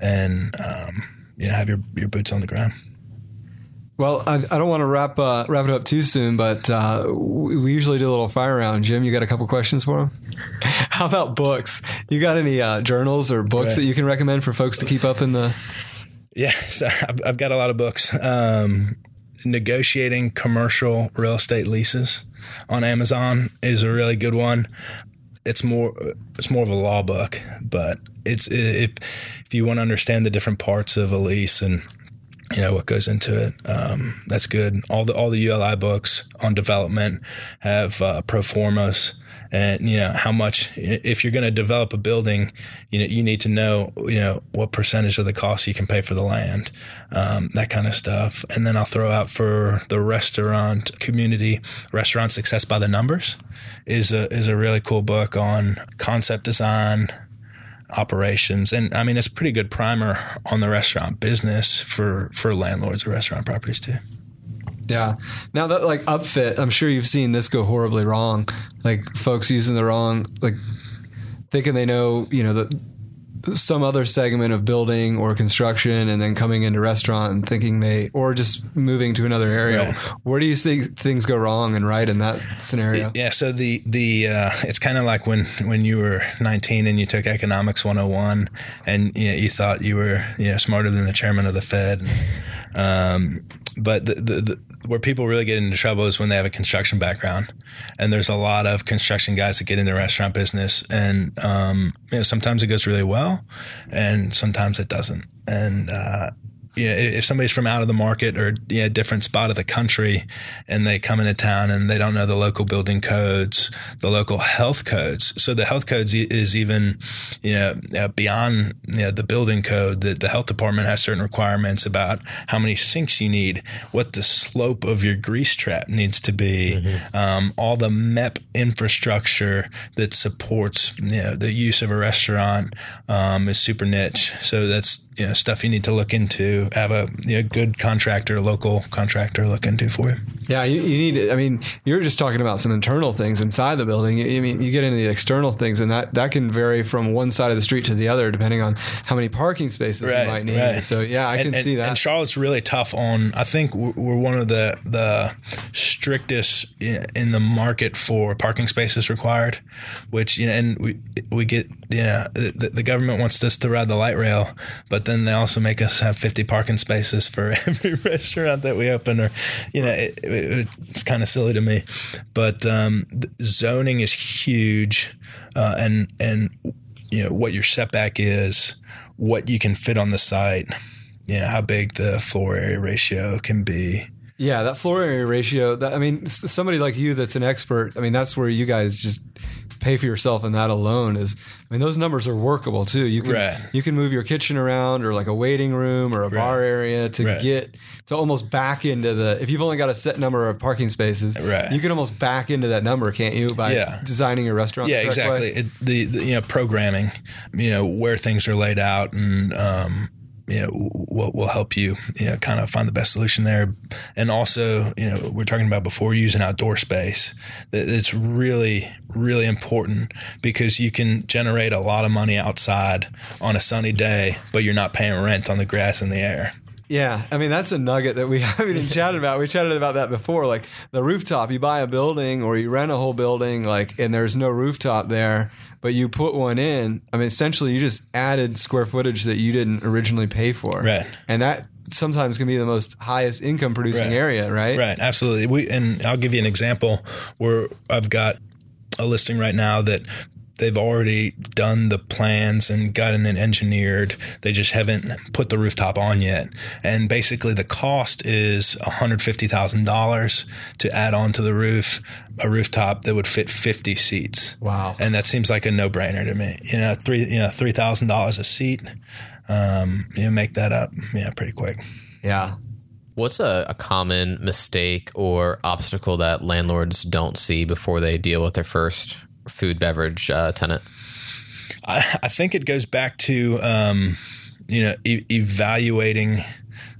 S3: and, um, you know, have your, your boots on the ground.
S1: Well, I, I don't want to wrap uh, wrap it up too soon, but uh, we usually do a little fire round. Jim, you got a couple questions for him? How about books? You got any uh, journals or books right. that you can recommend for folks to keep up in the?
S3: Yeah, so I've, I've got a lot of books. Um, negotiating commercial real estate leases on Amazon is a really good one. It's more it's more of a law book, but it's if if you want to understand the different parts of a lease and you know what goes into it. Um, that's good. All the all the ULI books on development have uh, pro formas and you know how much if you're going to develop a building you know you need to know you know what percentage of the cost you can pay for the land um, that kind of stuff. And then i'll throw out for the restaurant community restaurant success by the numbers is a is a really cool book on concept design operations and i mean it's a pretty good primer on the restaurant business for for landlords of restaurant properties too
S1: yeah. Now that like upfit, I'm sure you've seen this go horribly wrong. Like folks using the wrong, like thinking they know, you know, the some other segment of building or construction and then coming into restaurant and thinking they or just moving to another area right. where do you think things go wrong and right in that scenario
S3: yeah so the the uh, it's kind of like when when you were 19 and you took economics 101 and you, know, you thought you were you know, smarter than the chairman of the fed um, but the, the, the where people really get into trouble is when they have a construction background, and there's a lot of construction guys that get into the restaurant business, and um, you know sometimes it goes really well, and sometimes it doesn't, and uh, you know, if somebody's from out of the market or you know, a different spot of the country and they come into town and they don't know the local building codes, the local health codes. So the health codes is even, you know, uh, beyond you know, the building code that the health department has certain requirements about how many sinks you need, what the slope of your grease trap needs to be, mm-hmm. um, all the MEP infrastructure that supports, you know, the use of a restaurant um, is super niche. So that's, you know, stuff you need to look into have a you know, good contractor, local contractor look into for you.
S1: Yeah, you, you, need. I mean, you're just talking about some internal things inside the building. I mean, you get into the external things, and that that can vary from one side of the street to the other, depending on how many parking spaces right, you might need. Right. So, yeah, I
S3: and,
S1: can
S3: and,
S1: see that.
S3: And Charlotte's really tough on. I think we're one of the the strictest in the market for parking spaces required, which you know, and we we get yeah, the, the government wants us to ride the light rail, but then they also make us have 50 parking spaces for every restaurant that we open, or you know, it, it, it's kind of silly to me. But um, zoning is huge, uh, and and you know what your setback is, what you can fit on the site, you know how big the floor area ratio can be.
S1: Yeah, that floor area ratio. That, I mean, somebody like you that's an expert. I mean, that's where you guys just pay for yourself, and that alone is. I mean, those numbers are workable too. You can right. you can move your kitchen around, or like a waiting room, or a right. bar area to right. get to almost back into the. If you've only got a set number of parking spaces, right. you can almost back into that number, can't you? By yeah. designing your restaurant.
S3: Yeah, exactly. It, the, the, you know programming, you know where things are laid out, and um, you know will will help you you know kind of find the best solution there. And also you know we're talking about before using outdoor space. That it's really really important because you can generate a lot of money outside on a sunny day but you're not paying rent on the grass and the air
S1: yeah, I mean that's a nugget that we haven't even chatted about. We chatted about that before. Like the rooftop, you buy a building or you rent a whole building, like, and there's no rooftop there but you put one in. I mean, essentially, you just added square footage that you didn't originally pay for,
S3: right?
S1: And that sometimes can be the most highest income producing
S3: right.
S1: area, right?
S3: Right, absolutely. We and I'll give you an example where I've got a listing right now that they've already done the plans and gotten it engineered. They just haven't put the rooftop on yet. And basically, the cost is $150,000 to add on to the roof a rooftop that would fit 50 seats.
S1: Wow.
S3: And that seems like a no brainer to me. You know, three, you know, $3,000 a seat. Um, you make that up, yeah, pretty quick.
S1: Yeah.
S2: What's a, a, common mistake or obstacle that landlords don't see before they deal with their first food beverage uh, tenant?
S3: I, I, think it goes back to um, you know e- evaluating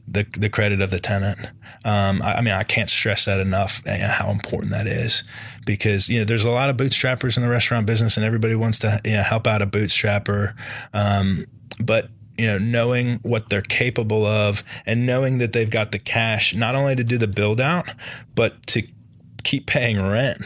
S3: the the credit of the tenant. Um, I, I, mean, I can't stress that enough uh, how important that is because you know there's a lot of bootstrappers in the restaurant business, and everybody wants to you know, help out a bootstrapper, um, but you know, knowing what they're capable of and knowing that they've got the cash not only to do the build out, but to keep paying rent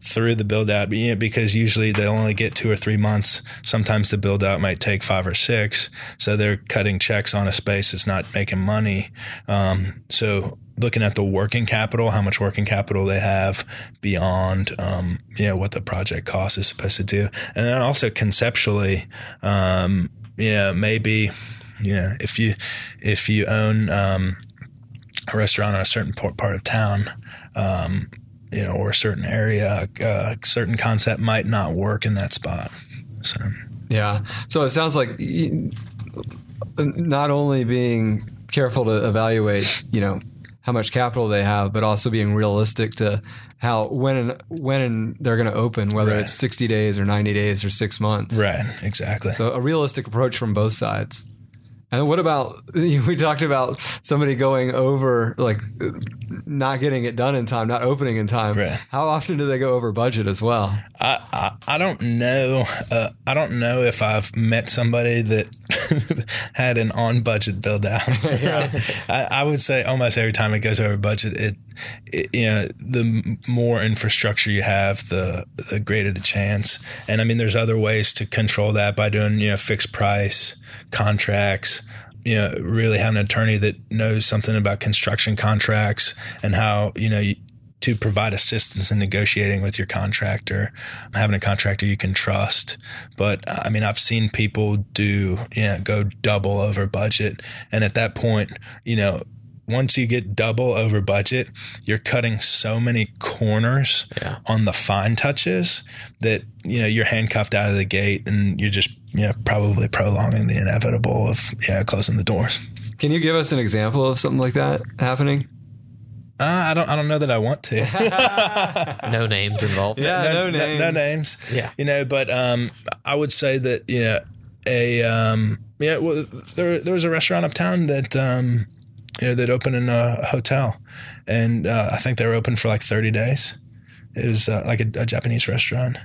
S3: through the build out because usually they only get two or three months. Sometimes the build out might take five or six. So they're cutting checks on a space that's not making money. Um, so looking at the working capital, how much working capital they have beyond, um, you know, what the project cost is supposed to do. And then also conceptually, um, you know, maybe You know, if you if you own um, a restaurant in a certain part of town, um, you know, or a certain area, a certain concept might not work in that spot. So,
S1: yeah. So it sounds like not only being careful to evaluate, you know, how much capital they have, but also being realistic to how when and when they're going to open, whether right. it's sixty days or ninety days or six months.
S3: Right. Exactly.
S1: So a realistic approach from both sides. And what about we talked about somebody going over like not getting it done in time, not opening in time.
S3: Right.
S1: How often do they go over budget as well?
S3: I I, I don't know. Uh, I don't know if I've met somebody that had an on budget build out. yeah. I, I, would say almost every time it goes over budget, it, you know the more infrastructure you have, the the greater the chance. And I mean, there's other ways to control that by doing you know fixed price contracts you know, really have an attorney that knows something about construction contracts and how, you know, to provide assistance in negotiating with your contractor, having a contractor you can trust. But I mean, I've seen people do, you know, go double over budget. And at that point, you know, once you get double over budget, you're cutting so many corners yeah. on the fine touches that, you know, you're handcuffed out of the gate and you're just yeah, probably prolonging the inevitable of yeah closing the doors.
S1: Can you give us an example of something like that happening?
S3: Uh, I don't. I don't know that I want to.
S2: no names involved.
S1: Yeah, no, no, names.
S3: No, no, names.
S2: Yeah,
S3: you know. But um, I would say that you know a um, yeah. Well, there there was a restaurant uptown that um, you know that opened in a hotel, and uh, I think they were open for like thirty days. It was uh, like a, a Japanese restaurant,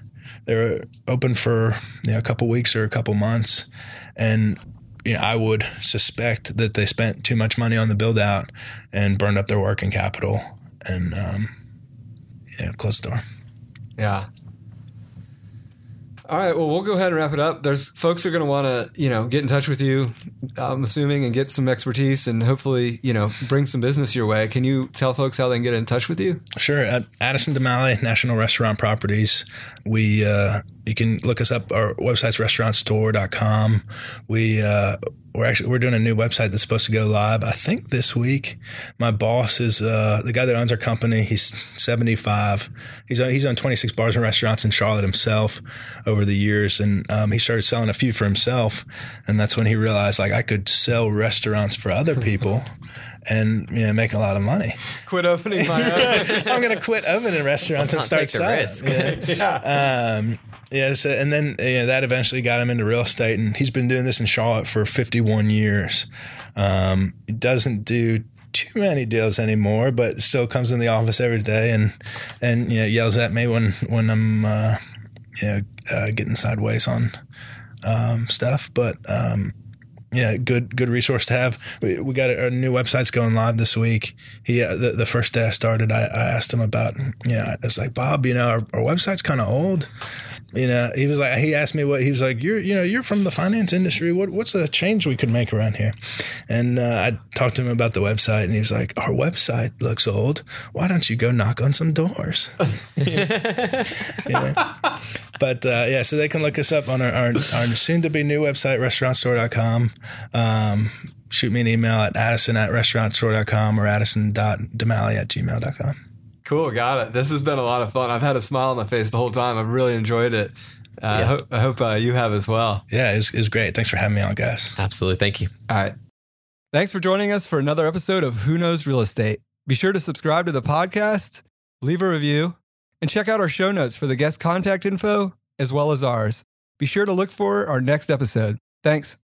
S3: they were open for you know, a couple weeks or a couple months, and you know, I would suspect that they spent too much money on the build out and burned up their working capital and um, you know, closed the door.
S1: Yeah. All right. Well, we'll go ahead and wrap it up. There's folks are going to want to, you know, get in touch with you. I'm assuming and get some expertise and hopefully, you know, bring some business your way. Can you tell folks how they can get in touch with you?
S3: Sure. At Addison De Mallie National Restaurant Properties, we uh, you can look us up. Our website's restaurantstore.com. We uh, we're actually we're doing a new website that's supposed to go live. I think this week. My boss is uh, the guy that owns our company. He's 75. He's on, he's on 26 bars and restaurants in Charlotte himself over the years, and um, he started selling a few for himself. And that's when he realized like I could sell restaurants for other people. and you know make a lot of money.
S1: Quit opening my own.
S3: I'm going to quit opening restaurants and start selling. Risk. yeah. Um, yeah, so, and then that eventually got him into real estate, and he's been doing this in Charlotte for 51 years. Um, he doesn't do too many deals anymore, but still comes in the office every day and and you know yells at me when when I'm uh, you know uh, getting sideways on um, stuff. But um, yeah, good good resource to have. We, we got our new website's going live this week. He uh, the, the first day I started, I, I asked him about you know I was like Bob, you know our, our website's kind of old you know, he was like, he asked me what he was like. You're, you know, you're from the finance industry. What, what's a change we could make around here? And uh, I talked to him about the website, and he was like, our website looks old. Why don't you go knock on some doors? But uh, yeah, so they can look us up on our, our, our soon to be new website, restaurantstore.com. Um, shoot me an email at addison at restaurantstore.com or addison.demallie at gmail.com.
S1: Cool, got it. This has been a lot of fun. I've had a smile on my face the whole time. I've really enjoyed it. Uh, yeah. I hope, I hope uh, you have as well.
S3: Yeah, it was, it was great. Thanks for having me on, guys.
S2: Absolutely. Thank you.
S1: All right. Thanks for joining us for another episode of Who Knows Real Estate. Be sure to subscribe to the podcast, leave a review, and check out our show notes for the guest contact info as well as ours. Be sure to look for our next episode. Thanks.